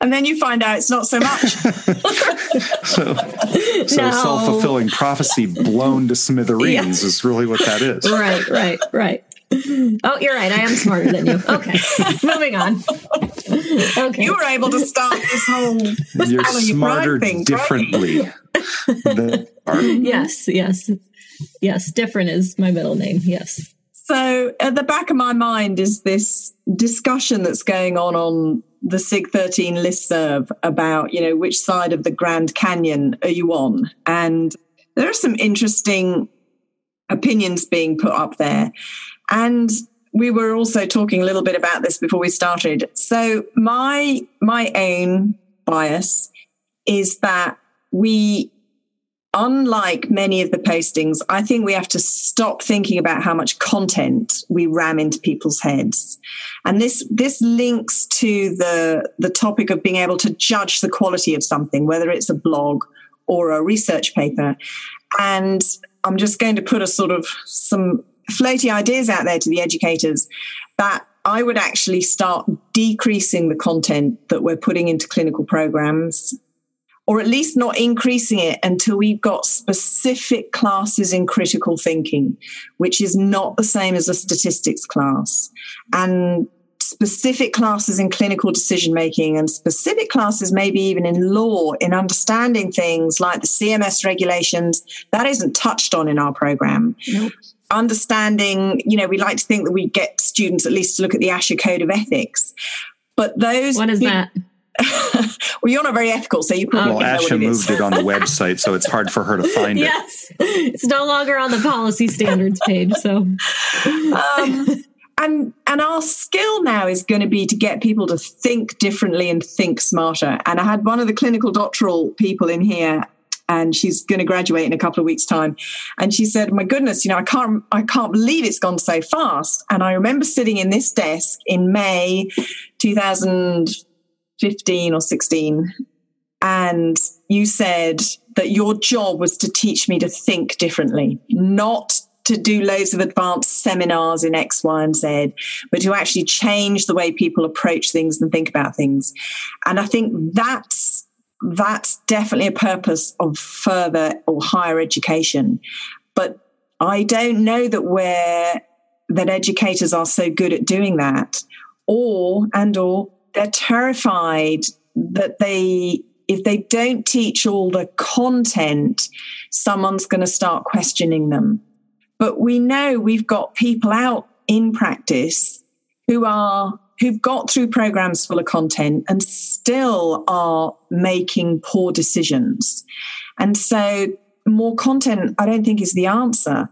and then you find out it's not so much. so, so no. self fulfilling prophecy blown to smithereens is really what that is. Right, right, right. Oh, you're right. I am smarter than you. Okay, moving on. Okay, you were able to stop this whole. You're smarter thing, differently. Yes, yes, yes. Different is my middle name. Yes. So at the back of my mind is this discussion that's going on on the SIG 13 listserv about, you know, which side of the Grand Canyon are you on? And there are some interesting opinions being put up there. And we were also talking a little bit about this before we started. So my my own bias is that we unlike many of the postings, I think we have to stop thinking about how much content we ram into people's heads. And this, this links to the, the topic of being able to judge the quality of something, whether it's a blog or a research paper. And I'm just going to put a sort of some floaty ideas out there to the educators that I would actually start decreasing the content that we're putting into clinical programs or at least not increasing it until we've got specific classes in critical thinking, which is not the same as a statistics class. And specific classes in clinical decision making and specific classes maybe even in law in understanding things like the CMS regulations that isn't touched on in our program. Nope. Understanding, you know, we like to think that we get students at least to look at the ASHA code of ethics. But those What is that? well, you're not very ethical, so you probably well, ASHA it moved it on the website, so it's hard for her to find yes. it. Yes, it's no longer on the policy standards page. So, um, and and our skill now is going to be to get people to think differently and think smarter. And I had one of the clinical doctoral people in here and she's going to graduate in a couple of weeks time and she said my goodness you know i can't i can't believe it's gone so fast and i remember sitting in this desk in may 2015 or 16 and you said that your job was to teach me to think differently, not to do loads of advanced seminars in X, Y, and Z, but to actually change the way people approach things and think about things. And I think that's that's definitely a purpose of further or higher education. But I don't know that we're that educators are so good at doing that, or and or they're terrified that they if they don't teach all the content someone's going to start questioning them but we know we've got people out in practice who are who've got through programs full of content and still are making poor decisions. And so more content i don't think is the answer.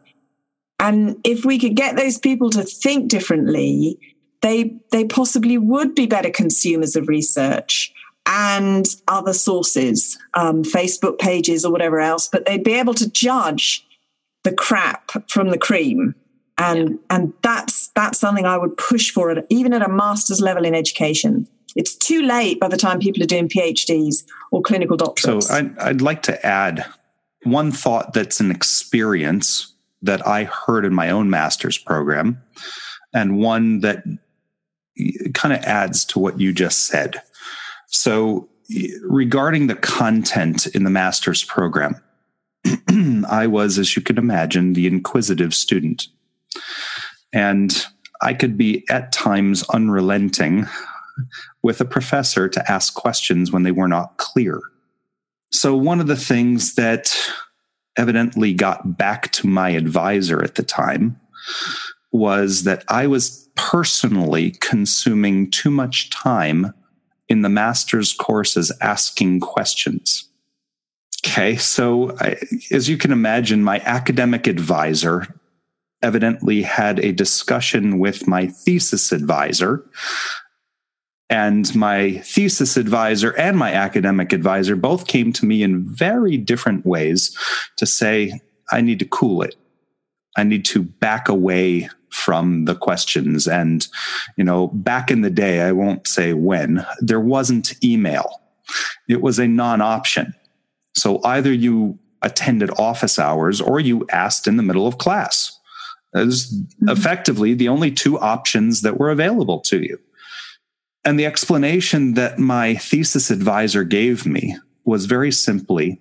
And if we could get those people to think differently they they possibly would be better consumers of research and other sources, um, Facebook pages or whatever else, but they'd be able to judge the crap from the cream. And, yeah. and that's, that's something I would push for at, even at a master's level in education. It's too late by the time people are doing PhDs or clinical doctorates. So I'd, I'd like to add one thought that's an experience that I heard in my own master's program and one that kind of adds to what you just said. So, eh, regarding the content in the master's program, I was, as you can imagine, the inquisitive student. And I could be at times unrelenting with a professor to ask questions when they were not clear. So, one of the things that evidently got back to my advisor at the time was that I was personally consuming too much time in the master's courses asking questions. Okay, so I, as you can imagine, my academic advisor evidently had a discussion with my thesis advisor. And my thesis advisor and my academic advisor both came to me in very different ways to say, I need to cool it. I need to back away from the questions. And, you know, back in the day, I won't say when, there wasn't email. It was a non option. So either you attended office hours or you asked in the middle of class. It was mm-hmm. effectively the only two options that were available to you. And the explanation that my thesis advisor gave me was very simply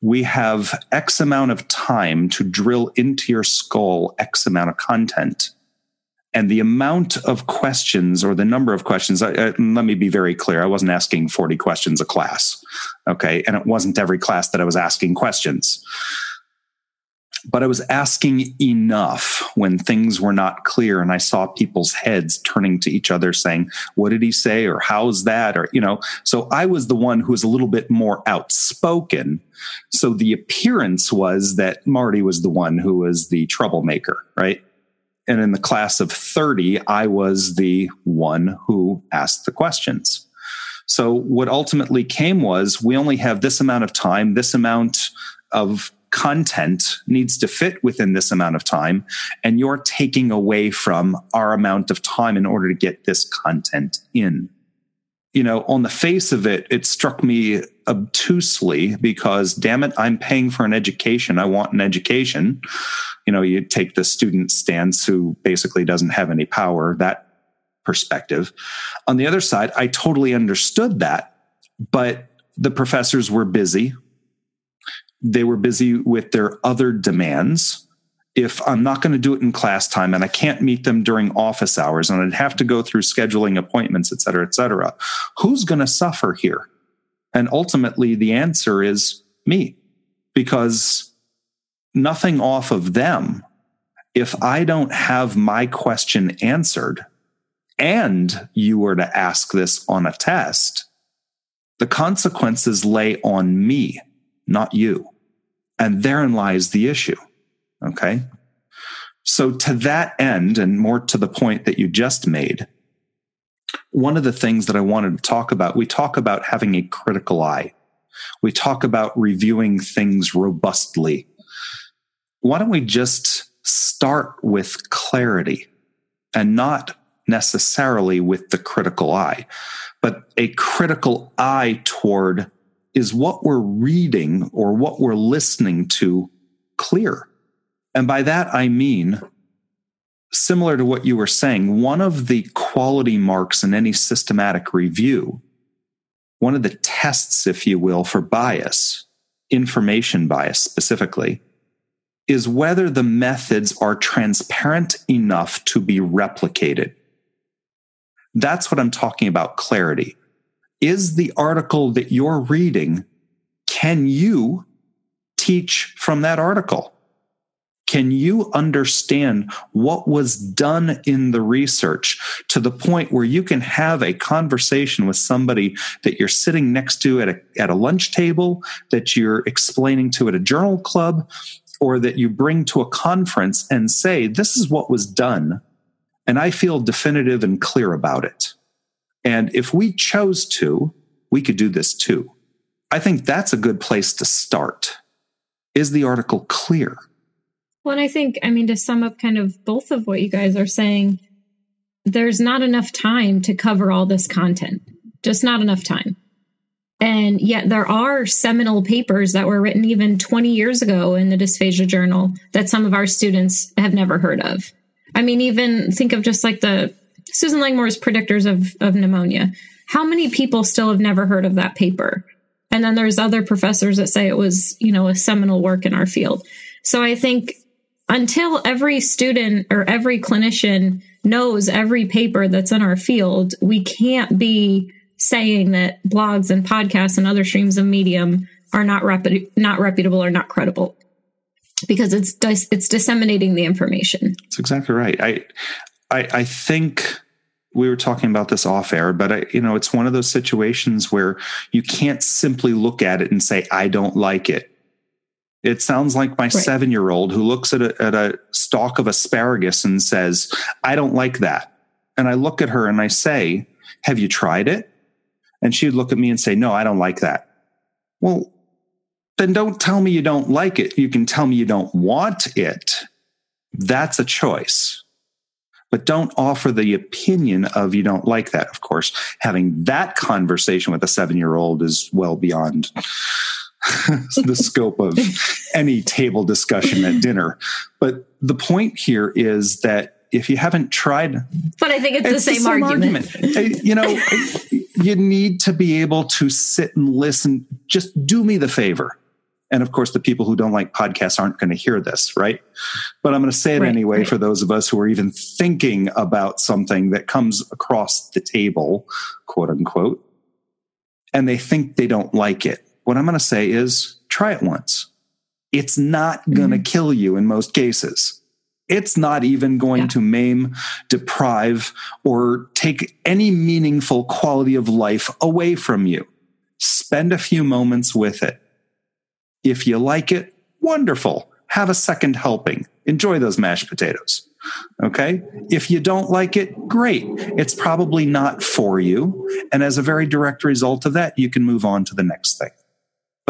we have X amount of time to drill into your skull X amount of content. And the amount of questions or the number of questions, I, I, let me be very clear. I wasn't asking 40 questions a class. Okay. And it wasn't every class that I was asking questions but I was asking enough when things were not clear and I saw people's heads turning to each other saying, what did he say? Or how's that? Or, you know, so I was the one who was a little bit more outspoken. So the appearance was that Marty was the one who was the troublemaker, right? And in the class of 30, I was the one who asked the questions. So what ultimately came was we only have this amount of time, this amount of content needs to fit within this amount of time and you're taking away from our amount of time in order to get this content in you know on the face of it it struck me obtusely because damn it i'm paying for an education. I want an education. You know you take the student stance who basically doesn't have any power that perspective. On the other side i totally understood that but the professors were busy. They were busy with their other demands. If I'm not going to do it in class time and I can't meet them during office hours and I'd have to go through scheduling appointments, et cetera, et cetera, who's going to suffer here? And ultimately, the answer is me, because nothing off of them. If I don't have my question answered and you were to ask this on a test, the consequences lay on me, not you. And therein lies the issue. Okay. So to that end, and more to the point that you just made, one of the things that I wanted to talk about, we talk about having a critical eye. We talk about reviewing things robustly. Why don't we just start with clarity and not necessarily with the critical eye, but a critical eye toward is what we're reading or what we're listening to clear? And by that, I mean, similar to what you were saying, one of the quality marks in any systematic review, one of the tests, if you will, for bias, information bias specifically, is whether the methods are transparent enough to be replicated. That's what I'm talking about clarity is the article that you're reading, can you teach from that article? Can you understand what was done in the research to the point where you can have a conversation with somebody that you're sitting next to at a, at a lunch table, that you're explaining to at a journal club, or that you bring to a conference and say, This is what was done. And I feel definitive and clear about it. And if we chose to, we could do this too. I think that's a good place to start. Is the article clear? Well, and I think, I mean, to sum up kind of both of what you guys are saying, there's not enough time to cover all this content, just not enough time. And yet, there are seminal papers that were written even 20 years ago in the Dysphagia Journal that some of our students have never heard of. I mean, even think of just like the Susan Langmore's predictors of, of pneumonia. How many people still have never heard of that paper? And then there's other professors that say it was, you know, a seminal work in our field. So I think until every student or every clinician knows every paper that's in our field, we can't be saying that blogs and podcasts and other streams of medium are not not reputable or not credible because it's dis- it's disseminating the information. That's exactly right. I I, I think we were talking about this off air, but I, you know, it's one of those situations where you can't simply look at it and say, I don't like it. It sounds like my right. seven year old who looks at a, at a stalk of asparagus and says, I don't like that. And I look at her and I say, Have you tried it? And she'd look at me and say, No, I don't like that. Well, then don't tell me you don't like it. You can tell me you don't want it. That's a choice but don't offer the opinion of you don't like that. Of course, having that conversation with a seven year old is well beyond the scope of any table discussion at dinner. But the point here is that if you haven't tried, but I think it's, it's the, same, the same argument. argument. you know, you need to be able to sit and listen. Just do me the favor. And of course, the people who don't like podcasts aren't going to hear this, right? But I'm going to say it right, anyway right. for those of us who are even thinking about something that comes across the table, quote unquote, and they think they don't like it. What I'm going to say is try it once. It's not going to mm-hmm. kill you in most cases. It's not even going yeah. to maim, deprive, or take any meaningful quality of life away from you. Spend a few moments with it. If you like it, wonderful. Have a second helping. Enjoy those mashed potatoes. Okay. If you don't like it, great. It's probably not for you. And as a very direct result of that, you can move on to the next thing.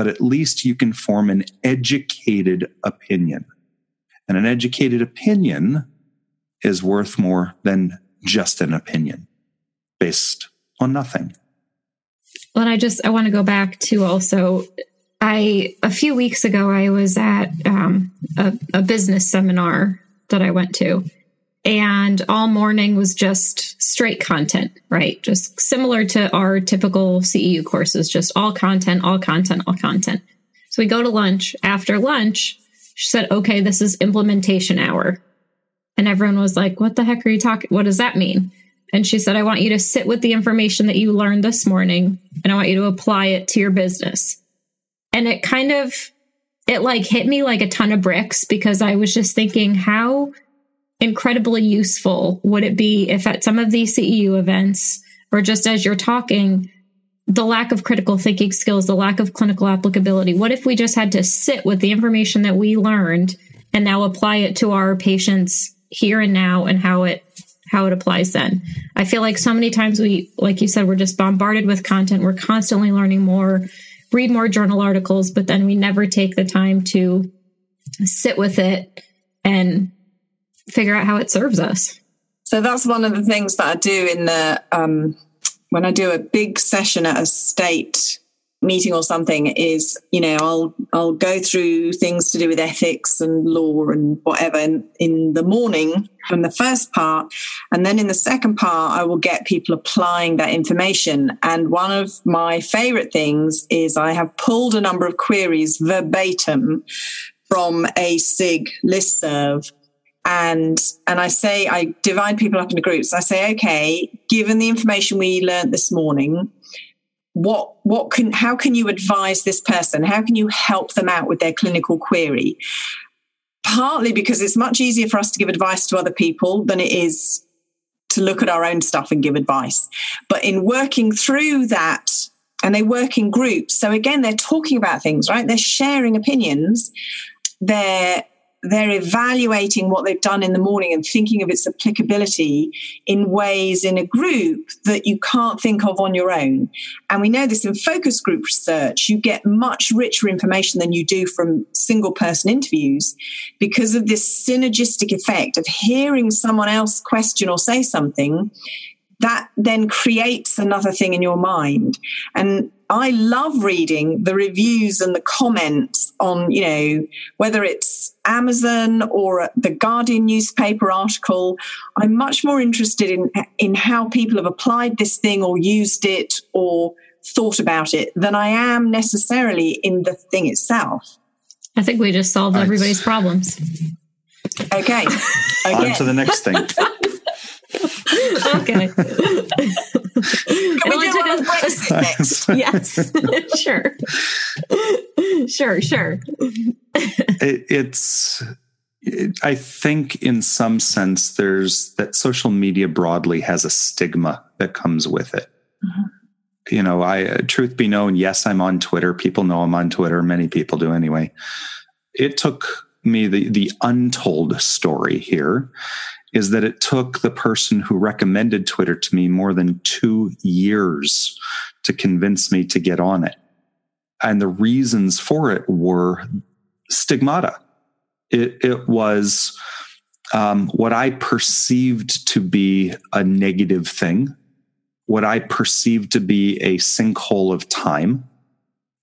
But at least you can form an educated opinion. And an educated opinion is worth more than just an opinion based on nothing. Well, I just I want to go back to also I a few weeks ago I was at um, a, a business seminar that I went to, and all morning was just straight content, right? Just similar to our typical CEU courses, just all content, all content, all content. So we go to lunch. After lunch, she said, okay, this is implementation hour. And everyone was like, what the heck are you talking? What does that mean? And she said, I want you to sit with the information that you learned this morning and I want you to apply it to your business. And it kind of, it like hit me like a ton of bricks because I was just thinking, how incredibly useful would it be if at some of these CEU events or just as you're talking, the lack of critical thinking skills, the lack of clinical applicability. What if we just had to sit with the information that we learned and now apply it to our patients here and now and how it how it applies then. I feel like so many times we like you said we're just bombarded with content. We're constantly learning more, read more journal articles, but then we never take the time to sit with it and figure out how it serves us. So that's one of the things that I do in the um when I do a big session at a state meeting or something is you know i'll i'll go through things to do with ethics and law and whatever in, in, the morning from the first part and then in the second part i will get people applying that information and one of my favorite things is i have pulled a number of queries verbatim from a sig listserv and and I say I divide people up into groups. I say, okay, given the information we learned this morning, what what can how can you advise this person? How can you help them out with their clinical query? Partly because it's much easier for us to give advice to other people than it is to look at our own stuff and give advice. But in working through that, and they work in groups. So again, they're talking about things, right? They're sharing opinions. They're they're evaluating what they've done in the morning and thinking of its applicability in ways in a group that you can't think of on your own. And we know this in focus group research, you get much richer information than you do from single person interviews because of this synergistic effect of hearing someone else question or say something that then creates another thing in your mind. And I love reading the reviews and the comments on, you know, whether it's Amazon or the Guardian newspaper article. I'm much more interested in, in how people have applied this thing or used it or thought about it than I am necessarily in the thing itself. I think we just solved everybody's problems. Okay. Again. On to the next thing. okay. Can we do Brexit next? yes, sure, sure, sure. It, it's. It, I think, in some sense, there's that social media broadly has a stigma that comes with it. Mm-hmm. You know, I truth be known, yes, I'm on Twitter. People know I'm on Twitter. Many people do anyway. It took me the the untold story here is that it took the person who recommended Twitter to me more than two years to convince me to get on it. And the reasons for it were stigmata. It, it was um, what I perceived to be a negative thing, what I perceived to be a sinkhole of time.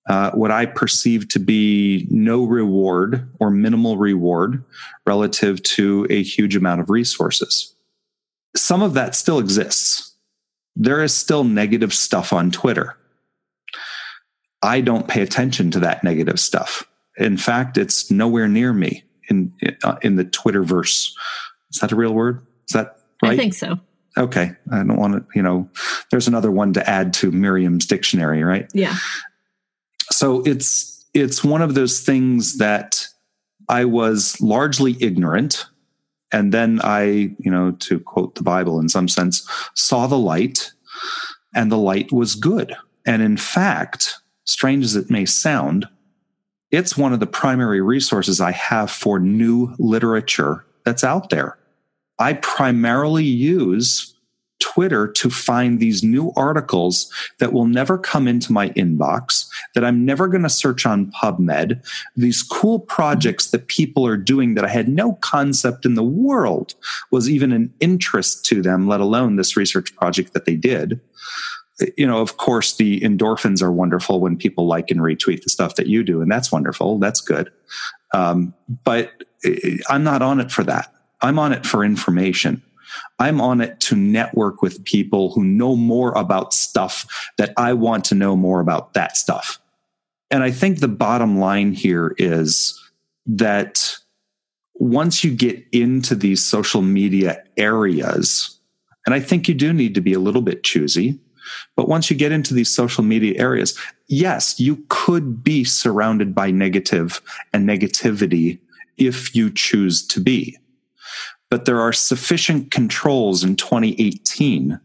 Uh, what I perceive to be no reward or minimal reward relative to a huge amount of resources. Some of that still exists. There is still negative stuff on Twitter. I don't pay attention to that negative stuff. In fact, it's nowhere near me in uh, in the Twitterverse. Is that a real word? Is that right? I think so. Okay, I don't want to. You know, there's another one to add to Merriam's dictionary, right? Yeah. So it's it's one of those things that I was largely ignorant, and then I, you know, to quote the Bible in some sense, saw the light, and the light was good. And in fact, strange as it may sound, it's one of the primary resources I have for new literature that's out there. I primarily use Twitter to find these new articles that will never come into my inbox, that I'm never going to search on PubMed, these cool projects that people are doing that I had no concept in the world was even an interest to them, let alone this research project that they did you know, of course, the endorphins are wonderful when people like and retweet the stuff that you do, and that's wonderful. That's good. Um, but I'm not on it for that. I'm on it for information. I'm on it to network with people who know more about stuff that I want to know more about that stuff. And I think the bottom line here is that once you get into these social media areas, and I think you do need to be a little bit choosy but once you get into these social media areas, yes, you could be surrounded by negative and negativity if you choose to be. But there are sufficient controls in 2018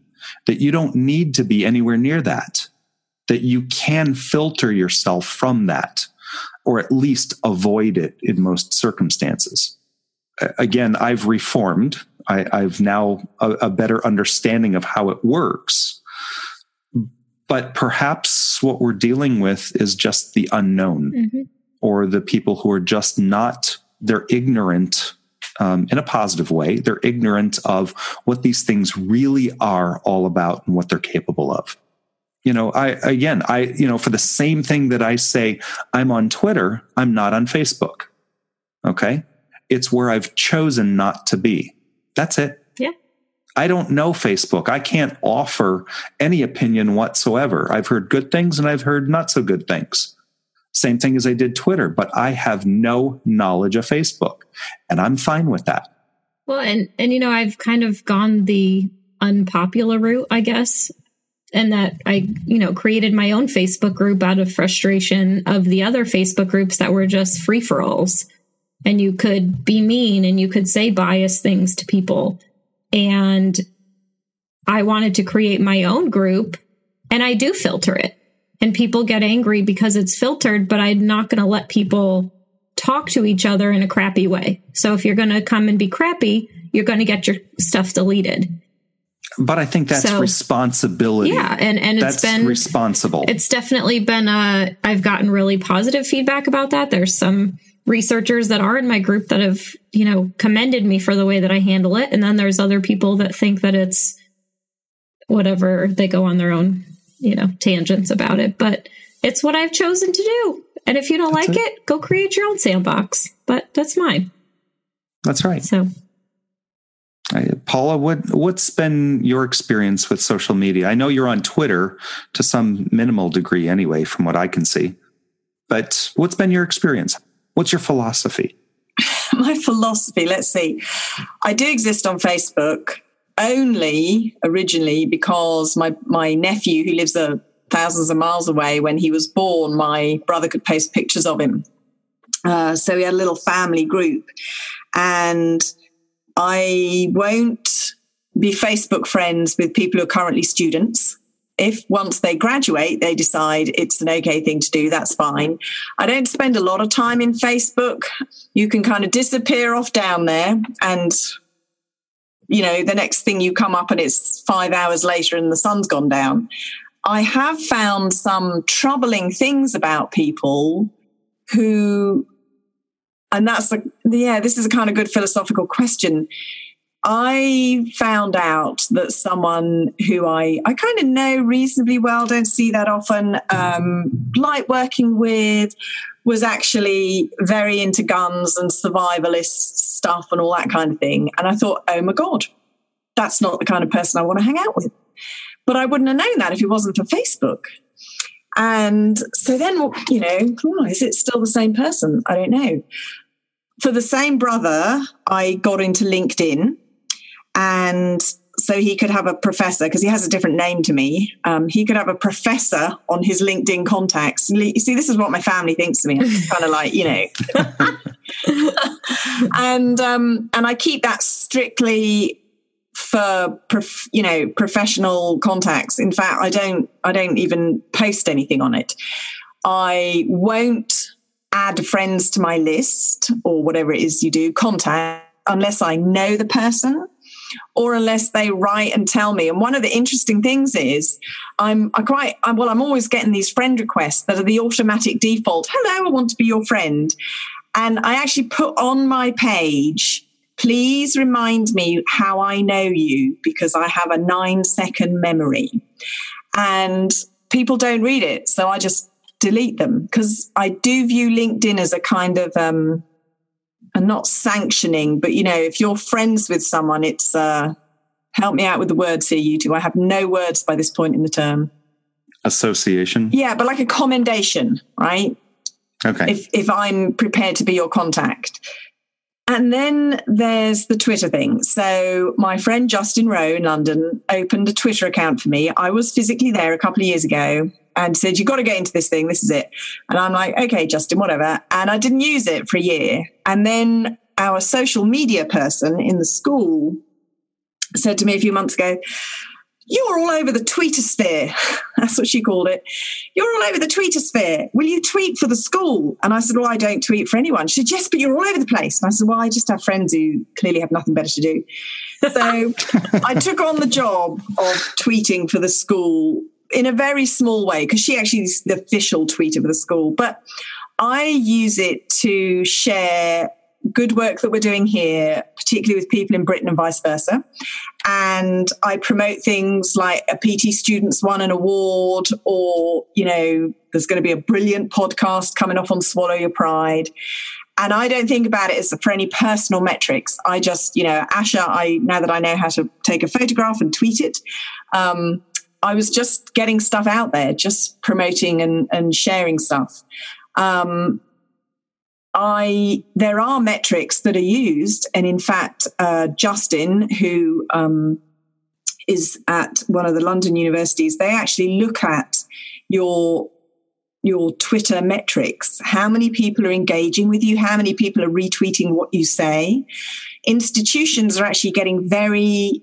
that you don't need to be anywhere near that, that you can filter yourself from that, or at least avoid it in most circumstances. Again, I've reformed. I, have now a, a better understanding of how it works but perhaps what we're dealing with is just the unknown mm-hmm. or the people who are just not, they're ignorant um, in a positive way. They're ignorant of what these things really are all about and what they're capable of. You know, I, again, I, you know, for the same thing that I say, I'm on Twitter, I'm not on Facebook. Okay. It's where I've chosen not to be. That's it. Yeah. I don't know Facebook. I can't offer any opinion whatsoever. I've heard good things and I've heard not so good things. Same thing as I did Twitter, but I have no knowledge of Facebook and I'm fine with that. Well, and, and, you know, I've kind of gone the unpopular route, I guess, and that I, you know, created my own Facebook group out of frustration of the other Facebook groups that were just free for alls. And you could be mean and you could say biased things to people and I wanted to create my own group and I do filter it. And people get angry because it's filtered, but I'm not going to let people talk to each other in a crappy way. So if you're going to come and be crappy, you're going to get your stuff deleted. But I think that's so, responsibility. Yeah, and and it's that's been responsible. It's definitely been. Uh, I've gotten really positive feedback about that. There's some researchers that are in my group that have, you know, commended me for the way that I handle it. And then there's other people that think that it's whatever they go on their own, you know, tangents about it. But it's what I've chosen to do. And if you don't that's like it. it, go create your own sandbox. But that's mine. That's right. So Paula, what what's been your experience with social media? I know you're on Twitter to some minimal degree anyway, from what I can see. But what's been your experience? What's your philosophy? My philosophy, let's see. I do exist on Facebook only originally because my, my nephew, who lives a thousands of miles away, when he was born, my brother could post pictures of him. Uh, so we had a little family group. And I won't be Facebook friends with people who are currently students if once they graduate, they decide it's an okay thing to do, that's fine. I don't spend a lot of time in Facebook. You can kind of disappear off down there and you know, the next thing you come up and it's five hours later and the sun's gone down. I have found some troubling things about people who, and that's a, yeah, this is a kind of good philosophical question I found out that someone who I, I kind of know reasonably well, don't see that often, um, like working with, was actually very into guns and survivalist stuff and all that kind of thing. And I thought, oh my God, that's not the kind of person I want to hang out with. But I wouldn't have known that if it wasn't for Facebook. And so then, you know, oh, is it still the same person? I don't know. For the same brother, I got into LinkedIn and so he could have a professor because he has a different name to me. Um, he could have a professor on his LinkedIn contacts. You see, this is what my family thinks of me. I'm kind of like, you know, and um, and I keep that strictly for prof- you know professional contacts. In fact, I don't I don't even post anything on it. I won't add friends to my list or whatever it is you do contact unless I know the person or unless they write and tell me. And one of the interesting things is I'm I quite I'm, well I'm always getting these friend requests that are the automatic default. Hello, I want to be your friend. And I actually put on my page please remind me how I know you because I have a 9 second memory. And people don't read it, so I just delete them because I do view LinkedIn as a kind of um, and not sanctioning, but you know, if you're friends with someone, it's uh, help me out with the words here, you two. I have no words by this point in the term. Association. Yeah, but like a commendation, right? Okay. If if I'm prepared to be your contact. And then there's the Twitter thing. So my friend Justin Rowe in London opened a Twitter account for me. I was physically there a couple of years ago and said, You've got to get into this thing. This is it. And I'm like, Okay, Justin, whatever. And I didn't use it for a year. And then our social media person in the school said to me a few months ago, you're all over the Twitter tweetosphere. That's what she called it. You're all over the Twitter tweetosphere. Will you tweet for the school? And I said, Well, I don't tweet for anyone. She said, Yes, but you're all over the place. And I said, Well, I just have friends who clearly have nothing better to do. So I took on the job of tweeting for the school in a very small way because she actually is the official tweeter of the school. But I use it to share good work that we're doing here, particularly with people in Britain and vice versa. And I promote things like a PT Students won an award, or, you know, there's going to be a brilliant podcast coming off on Swallow Your Pride. And I don't think about it as for any personal metrics. I just, you know, Asha, I now that I know how to take a photograph and tweet it, um, I was just getting stuff out there, just promoting and, and sharing stuff. Um, I there are metrics that are used, and in fact, uh, Justin, who um, is at one of the London universities, they actually look at your your Twitter metrics. How many people are engaging with you? How many people are retweeting what you say? Institutions are actually getting very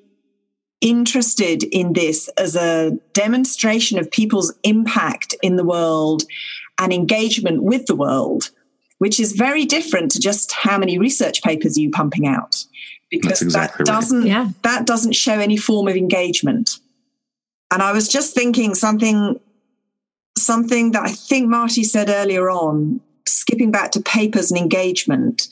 interested in this as a demonstration of people's impact in the world and engagement with the world, which is very different to just how many research papers are you pumping out. Because exactly that doesn't right. yeah. that doesn't show any form of engagement. And I was just thinking something something that I think Marty said earlier on, skipping back to papers and engagement.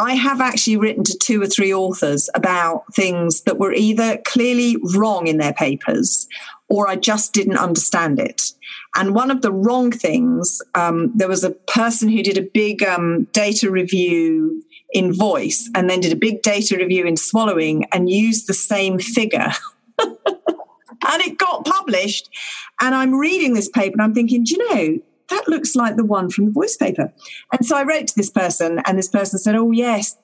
I have actually written to two or three authors about things that were either clearly wrong in their papers or I just didn't understand it. And one of the wrong things, um, there was a person who did a big um, data review in voice and then did a big data review in swallowing and used the same figure. and it got published. And I'm reading this paper and I'm thinking, do you know, that looks like the one from the voice paper. And so I wrote to this person, and this person said, Oh, yes,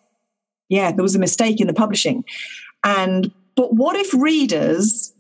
yeah, there was a mistake in the publishing. And, but what if readers,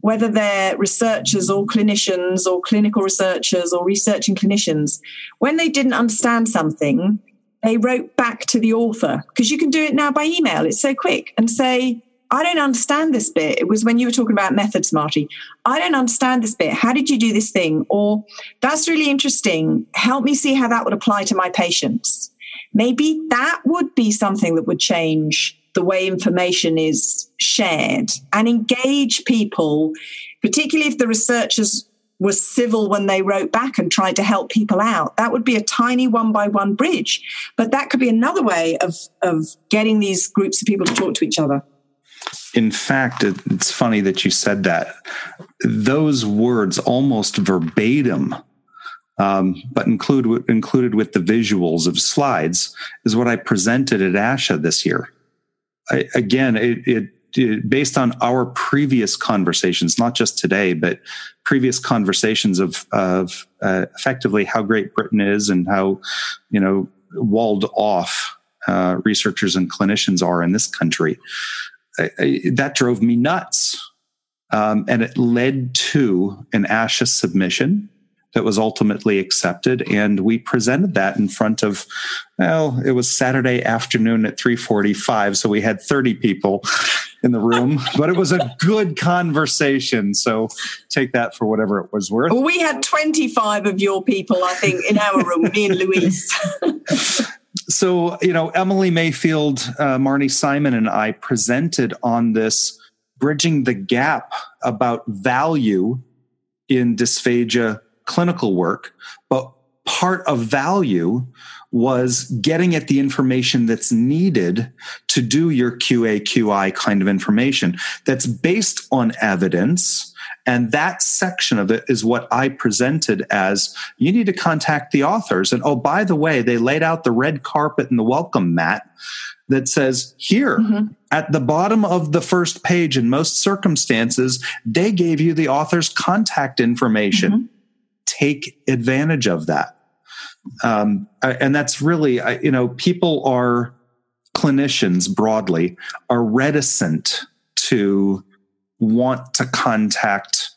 whether they're researchers or clinicians or clinical researchers or researching clinicians, when they didn't understand something, they wrote back to the author because you can do it now by email. It's so quick and say, I don't understand this bit. It was when you were talking about methods, Marty. I don't understand this bit. How did you do this thing? Or that's really interesting. Help me see how that would apply to my patients. Maybe that would be something that would change the way information is shared and engage people, particularly if the researchers were civil when they wrote back and tried to help people out. That would be a tiny one by one bridge. But that could be another way of, of getting these groups of people to talk to each other. In fact, it's funny that you said that. Those words almost verbatim, um, but include, included with the visuals of slides, is what I presented at ASHA this year. I, again, it, it, it, based on our previous conversations, not just today, but previous conversations of, of uh, effectively how great Britain is and how, you know, walled off uh, researchers and clinicians are in this country. I, I, that drove me nuts. Um, and it led to an ASHA submission that was ultimately accepted. And we presented that in front of, well, it was Saturday afternoon at 345. So we had 30 people in the room, but it was a good conversation. So take that for whatever it was worth. Well, we had 25 of your people, I think, in our room, me and Louise. so, you know, Emily Mayfield, uh, Marnie Simon, and I presented on this bridging the gap about value in dysphagia clinical work, but part of value was getting at the information that's needed to do your QA, QI kind of information that's based on evidence. And that section of it is what I presented as you need to contact the authors. And oh, by the way, they laid out the red carpet and the welcome mat that says here mm-hmm. at the bottom of the first page in most circumstances, they gave you the author's contact information. Mm-hmm. Take advantage of that um, and that's really you know people are clinicians broadly are reticent to want to contact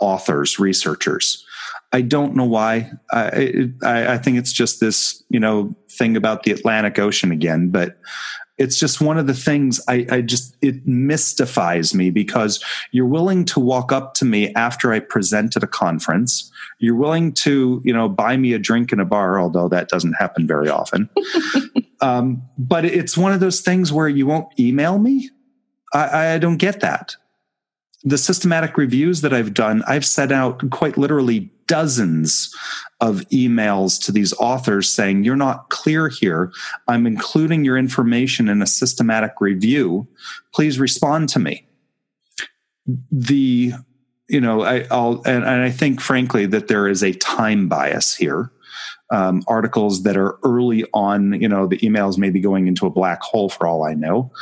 authors researchers i don't know why I, I, I think it's just this you know thing about the atlantic ocean again but it's just one of the things I, I, just it mystifies me because you're willing to walk up to me after I present at a conference. You're willing to, you know, buy me a drink in a bar, although that doesn't happen very often. um, but it's one of those things where you won't email me. I, I don't get that. The systematic reviews that I've done, I've set out quite literally dozens of emails to these authors saying, You're not clear here. I'm including your information in a systematic review. Please respond to me. The, you know, I, will and, and, I think, frankly, that there is a time bias here. Um, articles that are early on, you know, the emails may be going into a black hole for all I know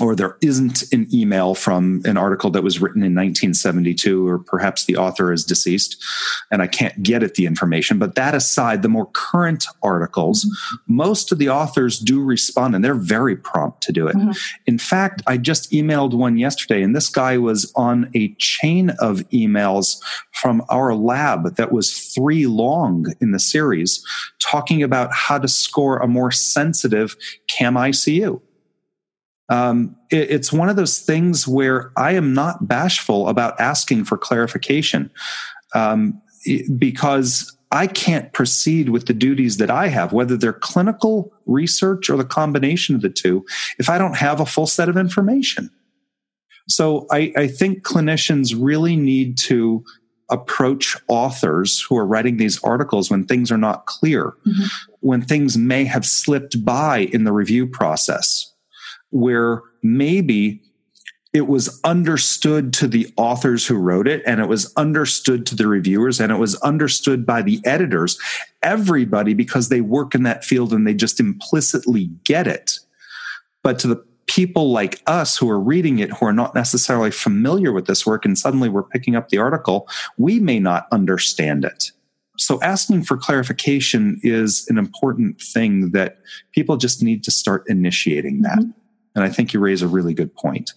or there isn't an email from an article that was written in 1972, or perhaps the author is deceased and I can't get at the information. But that aside, the more current articles, mm-hmm. most of the authors do respond and they're very prompt to do it. Mm-hmm. In fact, I just emailed one yesterday and this guy was on a chain of emails from our lab that was three long in the series talking about how to score a more sensitive CAM ICU um, it, it's one of those things where I am not bashful about asking for clarification um, because I can't proceed with the duties that I have, whether they're clinical research or the combination of the two, if I don't have a full set of information. So I, I think clinicians really need to approach authors who are writing these articles when things are not clear, mm-hmm. when things may have slipped by in the review process where maybe it was understood to the authors who wrote it and it was understood to the reviewers and it was understood by the editors everybody because they work in that field and they just implicitly get it. But to the people like us who are reading it who are not necessarily familiar with this work and suddenly we're picking up the article we may not understand it. So asking for clarification is an important thing that people just need to start initiating that. Mm-hmm. And I think you raise a really good point.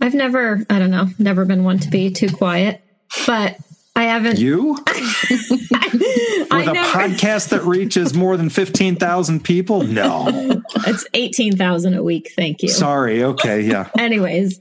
I've never, I don't know, never been one to be too quiet, but I haven't. You? With a never, podcast that reaches more than 15,000 people? No. It's 18,000 a week. Thank you. Sorry. Okay. Yeah. Anyways,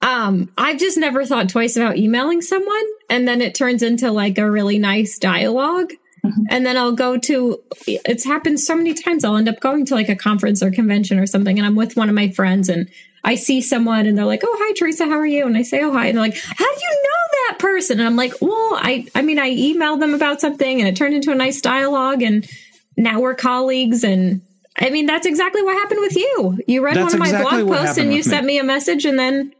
um, I've just never thought twice about emailing someone. And then it turns into like a really nice dialogue. Mm-hmm. And then I'll go to, it's happened so many times. I'll end up going to like a conference or convention or something. And I'm with one of my friends and I see someone and they're like, Oh, hi, Teresa. How are you? And I say, Oh, hi. And they're like, How do you know that person? And I'm like, Well, I, I mean, I emailed them about something and it turned into a nice dialogue and now we're colleagues. And I mean, that's exactly what happened with you. You read That's one of my exactly blog posts and you me. sent me a message and then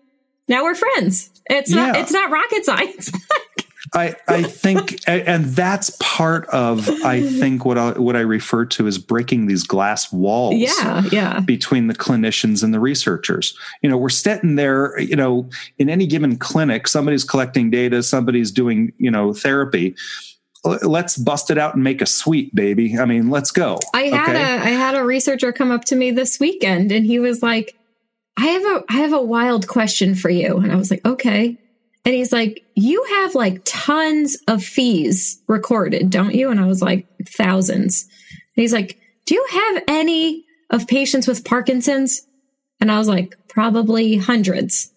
now we're friends. It's not Yeah. it's not rocket science. I, I think, and that's part of, I think, what I, what I refer to as breaking these glass walls. yeah, yeah. between the clinicians and the researchers. You know, we're sitting there, you know, in any given clinic, somebody's collecting data, somebody's doing, you know, therapy. Let's bust it out and make a suite, baby. I mean, let's go. I had okay? a I had a researcher come up to me this weekend and he was like, I have a I have a wild question for you. And I was like, okay. And he's like, you have like tons of FEES recorded, don't you? And I was like, thousands. And he's like, do you have any of patients with Parkinson's? And I was like, probably hundreds.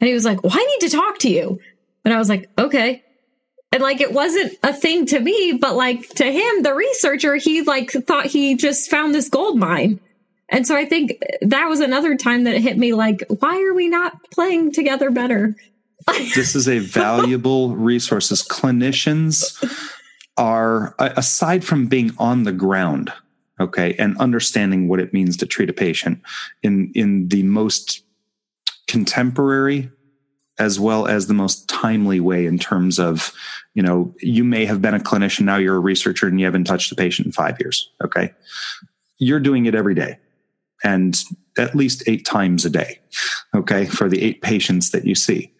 And he was like, well, I need to talk to you. And I was like, okay. And like, it wasn't a thing to me, but like to him, the researcher, he like thought he just found this gold mine. And so I think that was another time that it hit me like, why are we not playing together better? this is a valuable resource. As clinicians are, aside from being on the ground, okay, and understanding what it means to treat a patient in in the most contemporary as well as the most timely way in terms of you know you may have been a clinician now you're a researcher and you haven't touched a patient in five years okay you're doing it every day and at least eight times a day okay for the eight patients that you see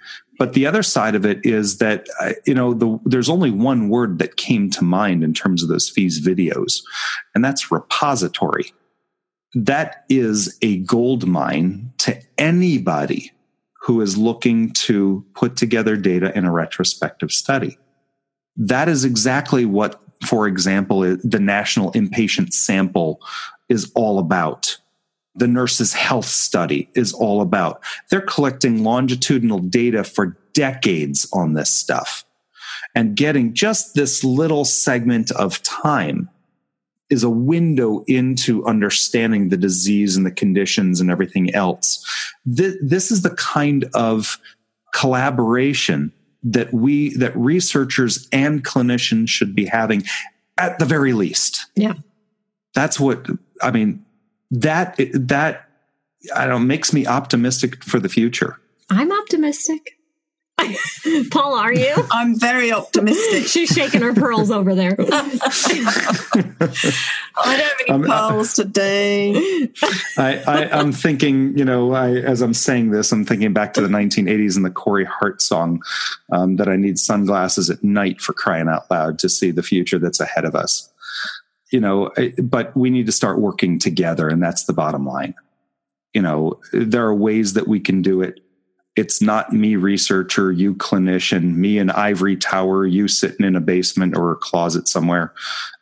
but the other side of it is that uh, you know the, there's only one word that came to mind in terms of those FEES videos and that's repository. That is a gold mine to anybody who is looking to put together data in a retrospective study. That is exactly what for example the national inpatient sample is all about the nurses health study is all about. They're collecting longitudinal data for decades on this stuff. And getting just this little segment of time is a window into understanding the disease and the conditions and everything else. Th- this is the kind of collaboration that we that researchers and clinicians should be having at the very least. Yeah. that's what i mean that that i don't makes me optimistic for the future I'm optimistic. Paul, are you? I'm very optimistic. She's shaking her pearls over there. I don't have any Um, uh, pearls today. I, I i'm thinking you know I, as i'm saying this i'm thinking back to the 1980s and the corey hart song um, that i need sunglasses at night for crying out loud to see the future that's ahead of us you know but we need to start working together and that's the bottom line. You know there are ways that we can do it. It's not me researcher you clinician me in ivory tower you sitting in a basement or a closet somewhere.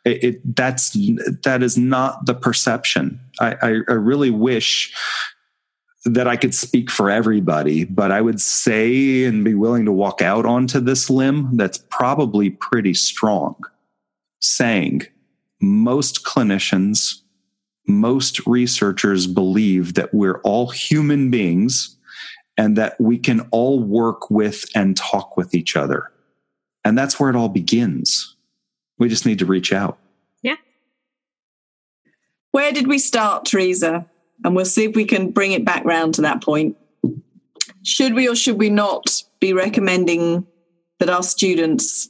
It, it that's that is not the perception. I, I i really wish that i could speak for everybody but i would say and be willing to walk out onto this limb that's probably pretty strong. Saying most clinicians most researchers believe that we're all human beings and that we can all work with and talk with each other. And that's where it all begins. We just need to reach out. Yeah. Where did we start, Teresa? And we'll see if we can bring it back round to that point. Should we or should we not be recommending that our students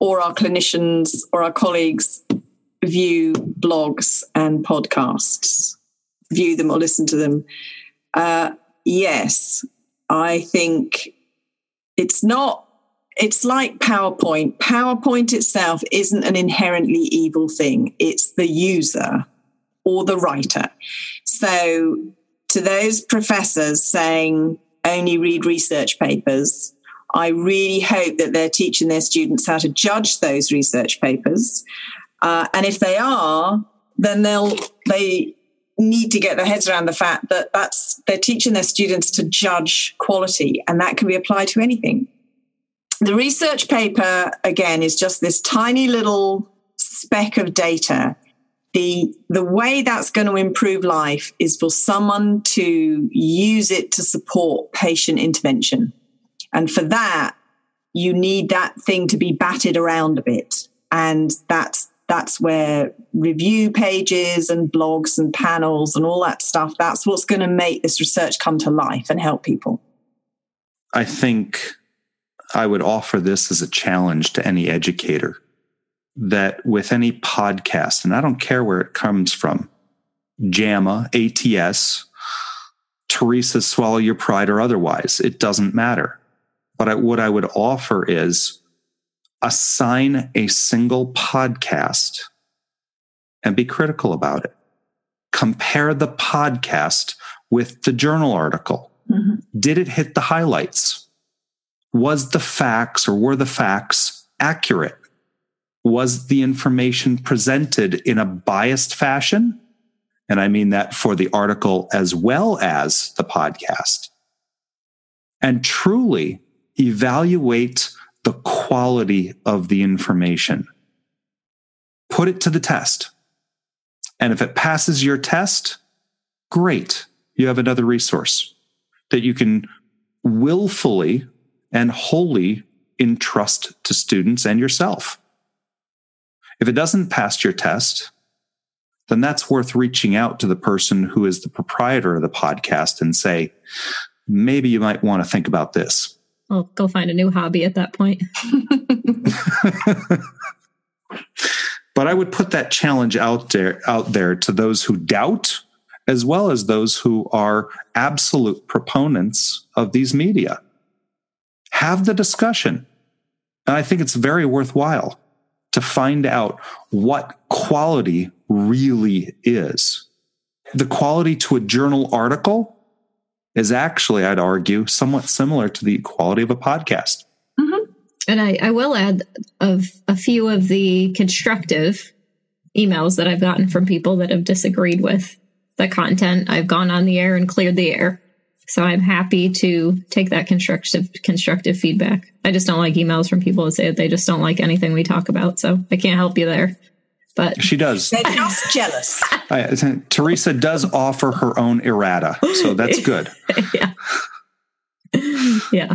or our clinicians or our colleagues view blogs and podcasts, view them or listen to them? Uh, yes, I think it's not. It's like PowerPoint. PowerPoint itself isn't an inherently evil thing. It's the user or the writer. So, to those professors saying only read research papers, I really hope that they're teaching their students how to judge those research papers. Uh, and if they are, then they'll they need to get their heads around the fact that that's they're teaching their students to judge quality, and that can be applied to anything. The research paper again is just this tiny little speck of data. The the way that's going to improve life is for someone to use it to support patient intervention. And for that you need that thing to be batted around a bit. And that's that's where review pages and blogs and panels and all that stuff, that's what's going to make this research come to life and help people. I think I would offer this as a challenge to any educator that with any podcast, and I don't care where it comes from, JAMA, ATS, Teresa, Swallow Your Pride, or otherwise, it doesn't matter. But I, what I would offer is assign a single podcast and be critical about it. Compare the podcast with the journal article. Mm-hmm. Did it hit the highlights? Was the facts or were the facts accurate? Was the information presented in a biased fashion? And I mean that for the article as well as the podcast. And truly evaluate the quality of the information. Put it to the test. And if it passes your test, great. You have another resource that you can willfully and wholly entrust to students and yourself. If it doesn't pass your test, then that's worth reaching out to the person who is the proprietor of the podcast and say, maybe you might want to think about this. I'll go find a new hobby at that point. but I would put that challenge out there out there to those who doubt as well as those who are absolute proponents of these media. Have the discussion. And I think it's very worthwhile to find out what quality really is. The quality to a journal article is actually, I'd argue, somewhat similar to the quality of a podcast. Mm-hmm. And I, I will add of a few of the constructive emails that I've gotten from people that have disagreed with the content. I've gone on the air and cleared the air. So I'm happy to take that constructive constructive feedback. I just don't like emails from people that say that they just don't like anything we talk about. So I can't help you there. But she does. They're just jealous. I, Teresa does offer her own errata, so that's good. yeah. yeah.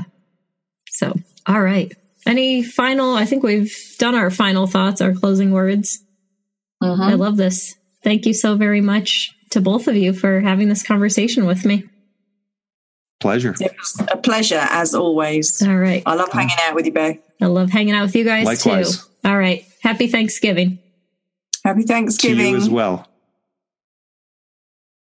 So, all right. Any final? I think we've done our final thoughts, our closing words. Mm-hmm. I love this. Thank you so very much to both of you for having this conversation with me. Pleasure. a pleasure as always. All right. I love hanging out with you, Beau. I love hanging out with you guys Likewise. too. All right. Happy Thanksgiving. Happy Thanksgiving. To you as well.